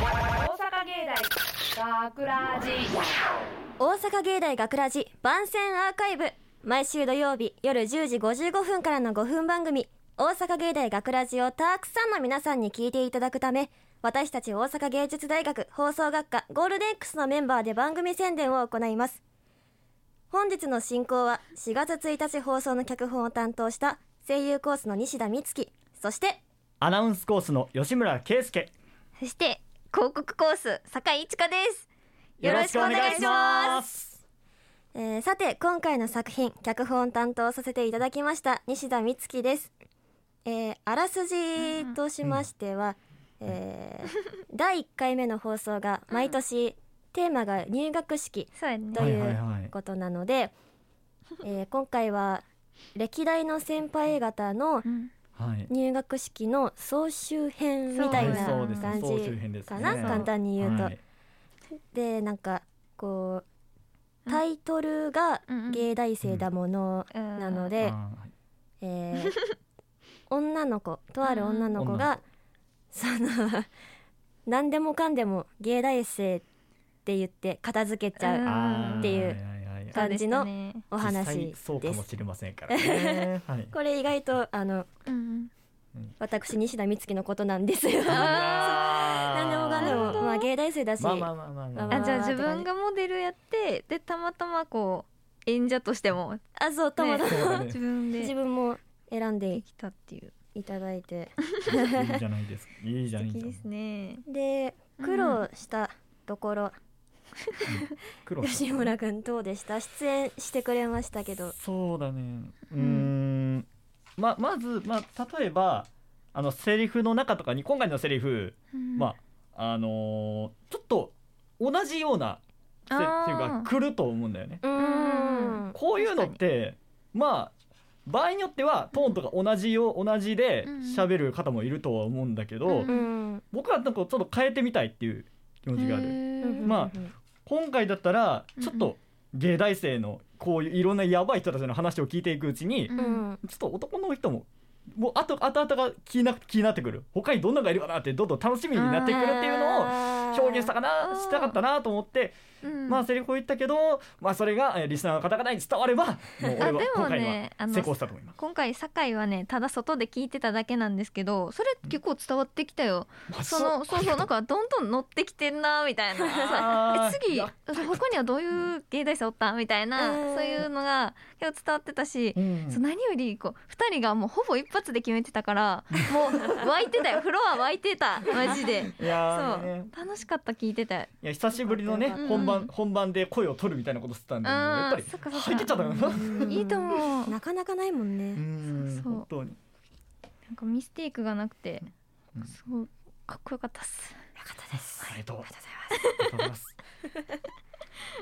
阪芸大学ラジ。大阪芸大学ラジ番宣アーカイブ。毎週土曜日夜10時55分からの5分番組。大阪芸大学ラジをたくさんの皆さんに聞いていただくため私たち大阪芸術大学放送学科ゴールデン X のメンバーで番組宣伝を行います。本日の進行は4月1日放送の脚本を担当した声優コースの西田美月。そしてアナウンスコースの吉村圭介。そして広告コース坂井一華です。よろしくお願いします。えーさて今回の作品脚本を担当させていただきました西田美月です、えーあらすじとしましては、えー第1回目の放送が毎年テーマが入学式ということなので、えー今回は歴代の先輩方の入学式の総集編みたいな感じかな、簡単に言うと。はい。でなんかこうタイトルが芸大生だものなので、あえー 女の子とある女の子が、その何でもかんでも芸大生って言って片付けちゃうっていう感じのお話実際そうか。もしれませんからね。はい。これ意外とあのうん私西田美月のことなんですよ。何でもかんでもまあ芸大生だし、まあまあまあまあまあ。まあじゃあ自分がモデルやってでたまたまこう演者としても。あそうたまたま、ね 自分で。自分も選んでできたっていう。いただいていいじゃないですか。いいじゃないですか。素敵ですね。で苦労したところ、苦労した。吉村くんどうでした？出演してくれましたけど。そうだね。うーん。ままずまあ例えばあのセリフの中とかに今回のセリフまああのーちょっと同じようなセリフあーが来ると思うんだよね。うこういうのってまあ場合によってはトーンとか同じよ同じでうん。喋る方もいるとは思うんだけど、うん。うん僕はなんかちょっと変えてみたいっていう気持ちがある。うんま今回だったらちょっと芸大生のこういういろんなやばい人たちの話を聞いていくうちに、ちょっと男の人ももうあと後々が気にな気になってくる。他にどんなのがいるかなってどんどん楽しみになってくるっていうのを表現したかなしたかったなと思って、うん。まあセリフを言ったけど、まあ、それがえーリスナーの方々に伝われば もう俺はあでも今回は成功したと思います。今回酒井はねただ外で聞いてただけなんですけどそれ結構伝わってきたよ。まあそのそう。そうなんかどんどん乗ってきてんなみたいな。次他にはどういう芸大生おったみたいなうん。そういうのが結構伝わってたしうん。そう何よりこう2人がもうほぼ一発で決めてたから もう湧いてたよ。フロア湧いてた。マジで。いやーねそう。楽しかった聞いてて。いや久しぶりのねうん本番本番で声を取るみたいなことしてたんでやっぱり入ってっちゃったからな。うん。いいと思う。なかなかないもんうねんそう本当に。なんかミステイクがなくてうん。すごいかっこよかったっす。よかったです。ありがとう。ありがとうございます。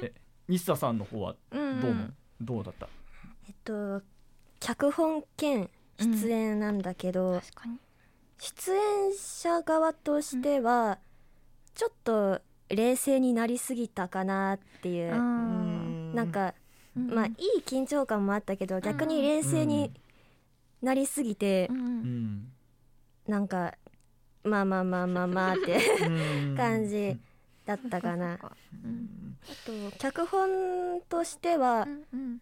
え西田さんの方はうんどうも、どうだった？えっと脚本兼出演なんだけど、確かに。出演者側としては、ちょっと冷静になりすぎたかなっていう、うん。なんか、うんまあいい緊張感もあったけど逆に冷静になりすぎて。なんかまあまあまあまあまあってうん。感じだったかな。あと脚本としては、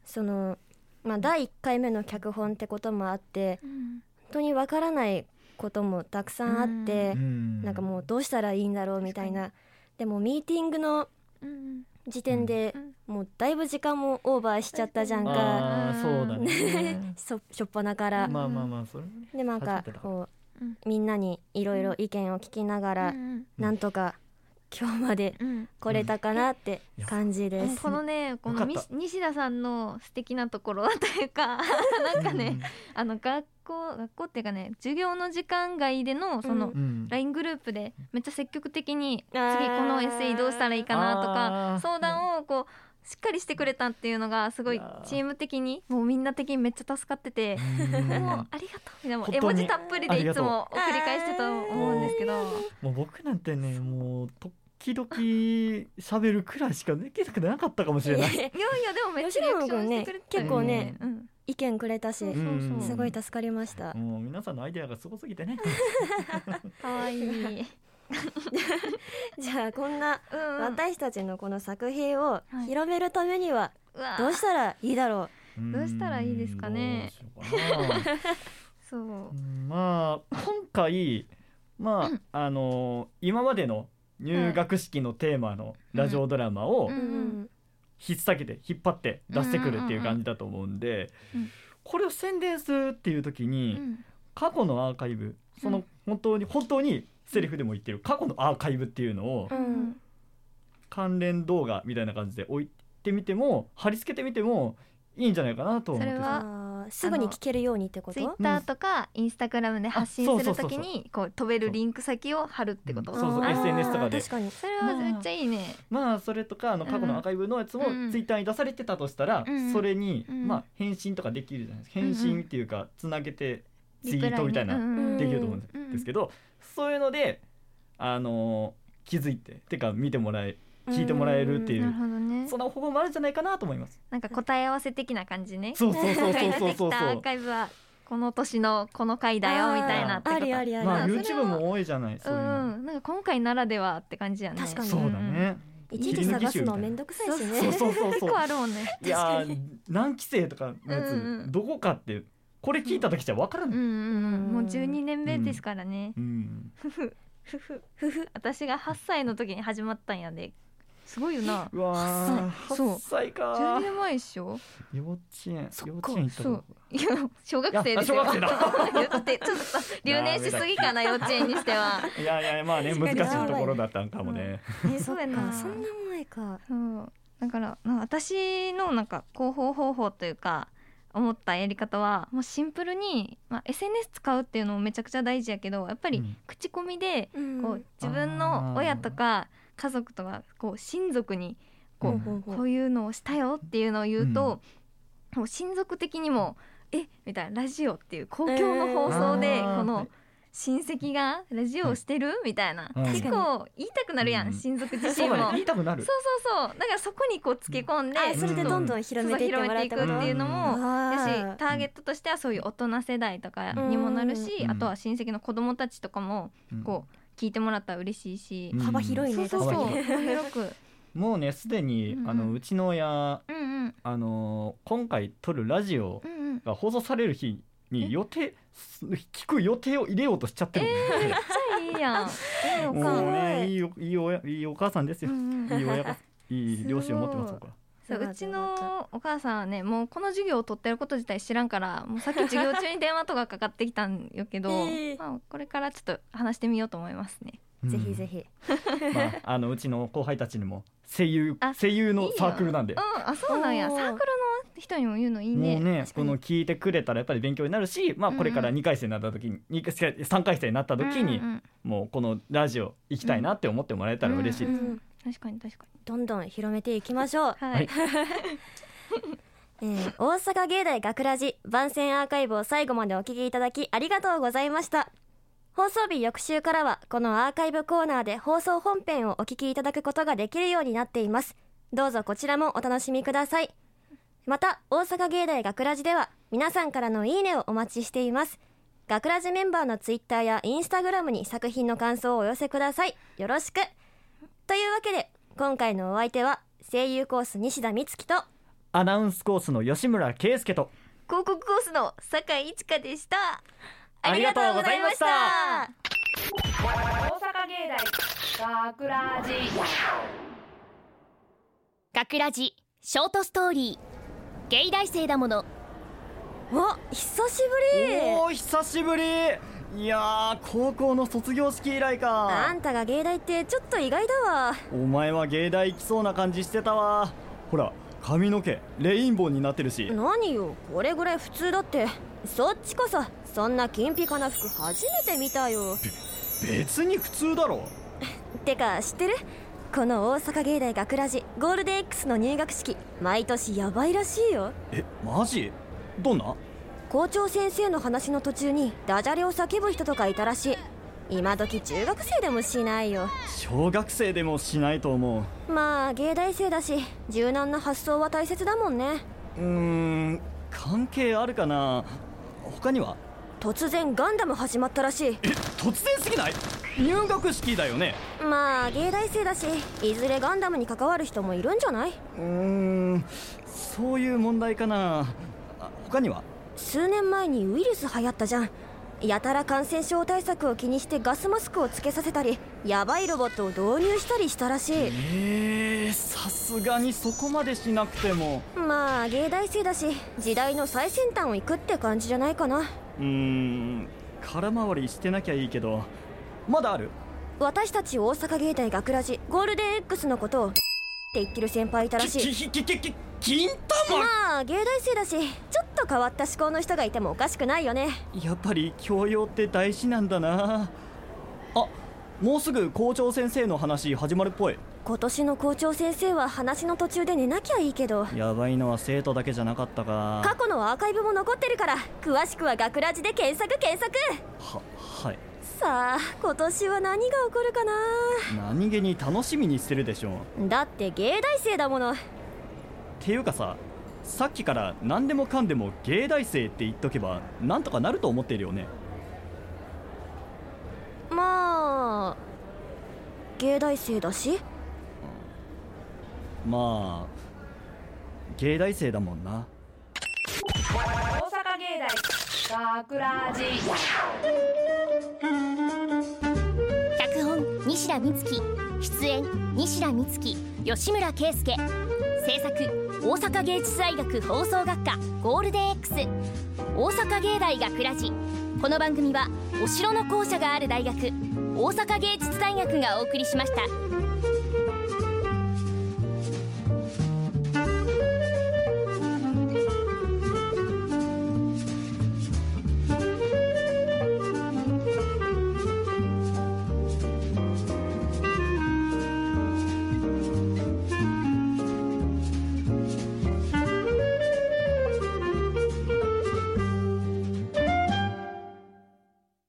その、まあ、第1回目の脚本ってこともあってうん。本当にわからないこともたくさんあって、うん。なんかもうどうしたらいいんだろうみたいなでもミーティングのうん時点でうんもうだいぶ時間もオーバーしちゃったじゃんかああそうだね。そしょっぱなから。まあまあまあそれ。でなんかこうんうみんなにいろいろ意見を聞きながらうんなんとか今日までうん。来れたかなって感じでもうす。このねこの西田さんの素敵なところというか なんかねあの学校学校っていうかね授業の時間外でのそのうん。うん LINE グループでめっちゃ積極的に次このエッセイどうしたらいいかなとあかー。相談をこうしっかりしてくれたっていうのがすごいチーム的にもうみんな的にめっちゃ助かっててうん。もうありがとう。みたいな絵文字たっぷりでいつも繰り返してたと思うんですけど。もう僕なんてねもう時々喋るくらいしかできなくなかったかもしれない。いやいやでもめっちゃリアクションしてくれてたよ結構ねうん。意見くれたしすごい助かりました。もう皆さんのアイデアがすごすぎてね。かわいい じゃあこんなうん私たちのこの作品をはい。広めるためにはどうしたらいいだろどうしたらいいですかね？そううんまあ今回まああの今までの入学式のテーマのラジオドラマを引っ提げて引っ張って出してくるっていう感じだと思うんでうんこれを宣伝するっていう時うにん。過去のアーカイブそうのん。本当に本当にセリフでも言ってる。過去のアーカイブっていうのをうん。関連動画みたいな感じで置いてみても貼り付けてみてもいいんじゃないかなと思ってそれはすぐに聞けるようにってこと？ツイッターとかインスタグラムで発信するときにこう飛べるリンク先を貼るってこと？そう。そう SNS とかで。確かに。それはめっちゃいいね。まあそれとかあの過去のアーカイブのやつもうん。ツイッターに出されてたとしたら、うん。それに、うん。まあ返信とかできるじゃないですか。返信っていうかつなげてツイートみたいなできると思うんですけど、そういうのであの気づいててか見てもらえ聞いてもらえるっていなるう、ほどね。そんな方法もあるんじゃないかなと思います。なんか答え合わせ的な感じね。そうそうそうそうそうそう アーカイブはこの年のこの回だよみたいなってこと。ありありあり、まあ YouTube も多いじゃないそういうの、うん。なんか今回ならではって感じやね。確かに。そうだね、いちいち探すのめんどくさいしね。そうそうそう結そう構あるもんね。いやー何期生とかのやつ、うんうん。どこかってこれ聞いた時じゃ分からない、うんうんうん。もう12年目ですからね。うん。ふふふ。ふ私が8歳の時に始まったんやで。すごいよな。うわー。そう8歳か12年前っしょ？幼稚園。幼稚園行ったそう。といや小学生ですよ。小学生だ。だってちょっと留年しすぎかな幼稚園にしては。いやいやまあね難しいところだったんかもね、えそうやな。そんな前か。そう。だからまあ私のなんか広報方法というか思ったやり方はもうシンプルに、まあ、SNS 使うっていうのもめちゃくちゃ大事やけどやっぱりうん。口コミでうん。こう自分の親とか家族とかこう親族にこううんこういうのをしたよっていうのを言うと、もう親族的にも「えみたいなラジオっていう公共の放送でえーあー。この親戚がラジオをしてる？みたいな。うん。結構言いたくなるやん、うん。親族自身も。言いたくなる。そうそうそう。だからそこにこうつけ込んで、あそれでどんどん広めていくっていうのもあだしー。ターゲットとしてはそういう大人世代とかにもなるし、うん。あとは親戚の子供たちとかもうん。こう聞いてもらったら嬉しいし、うん。幅広いねそうそう広く。もうねすでに、あのうちの親うんうん。あのー今回撮るラジオが放送される日に予定聞く予定を入れようとしちゃってるもんね、めっちゃいいやん。もかうんねいいおいいおやいいお母さんですよ、うんうん。いい親が いい両親を持ってます僕は。そううちのお母さんはねもうこの授業を取ってること自体知らんからもうさっき授業中に電話とかかかってきたんよけど、ええまあ、これからちょっと話してみようと思いますね。ぜひぜひ。まあ、あのうちの後輩たちにも声優あ声優のサークルなんで。うん、あそうなんや。サークルの人にも言うのいいね。もうねこの聞いてくれたらやっぱり勉強になるし、まあ、これからうん2回生になった時に2回生3回生になった時に、うんうんもうこのラジオ行きたいなって思ってもらえたら嬉しいです、うん確かに確かどんどん広めていきましょう、に。ははいい。えー大阪芸大学ラジ番宣アーカイブを最後までお聞きいただきありがとうございました。放送日翌週からはこのアーカイブコーナーで放送本編をお聞きいただくことができるようになっています。どうぞこちらもお楽しみくださいまた大阪芸大学ラジでは皆さんからのいいねをお待ちしています。学ラジメンバーのツイッターやインスタグラムに作品の感想をお寄せください。よろしく。というわけで今回のお相手は声優コース西田美月とアナウンスコースの吉村圭介と広告コースの酒井一華でした。ありがとうございました。大阪芸大学ラジ。学ラジショートストーリー芸大生だもの。お久しぶり。おー久しぶり。いやー高校の卒業式以来あかんたが芸大ってちょっと意外だわ。お前は芸大行きそうな感じしてたわ。ほら髪の毛レインボーになってるし。何よこれぐらい普通だって。そっちこそそんな金ピカな服初めて見たよ。別に普通だろ。てか知ってる？この大阪芸大学ラジゴールデン X の入学式毎年ヤバいらしいよ。えマジ？どんな？校長先生の話の途中にダジャレを叫ぶ人とかいたらしい。今時中学生でもしないよ。小学生でもしないと思う。まあ芸大生だし柔軟な発想は大切だもんね。うーん関係あるかな？他には？突然ガンダム始まったらしい。え突然すぎない？入学式だよね。まあ芸大生だしいずれガンダムに関わる人もいるんじゃない？うーんそういう問題かな。あ他には？数年前にウイルス流行ったじゃん。やたら感染症対策を気にしてガスマスクをつけさせたりヤバいロボットを導入したりしたらしい。えー、さすがにそこまでしなくても。まあ芸大生だし時代の最先端を行くって感じじゃないかな。うーん空回りしてなきゃいいけどまだある？私たち大阪芸大学ラジゴールデン X のことをって言ってる先輩いたらしい。きききき金玉まあ芸大生だしちょっと変わった思考の人がいてもおかしくないよねやっぱり教養って大事なんだなあもうすぐ校長先生の話始まるっぽい今年の校長先生は話の途中で寝なきゃいいけどやばいのは生徒だけじゃなかったか過去のアーカイブも残ってるから詳しくは学ラジで検索検索ははいさあ今年は何が起こるかな？何気に楽しみにしてるでしょだって芸大生だもの。っていうかささっきから何でもかんでも芸大生って言っとけばなんとかなると思ってるよね。まあ芸大生だし？まあ芸大生だもんな。大阪芸大学ラジ西田美月。出演西田美月吉村圭介。制作大阪芸術大学放送学科ゴールデン X 大阪芸大学ラジこの番組はお城の校舎がある大学大阪芸術大学がお送りしました。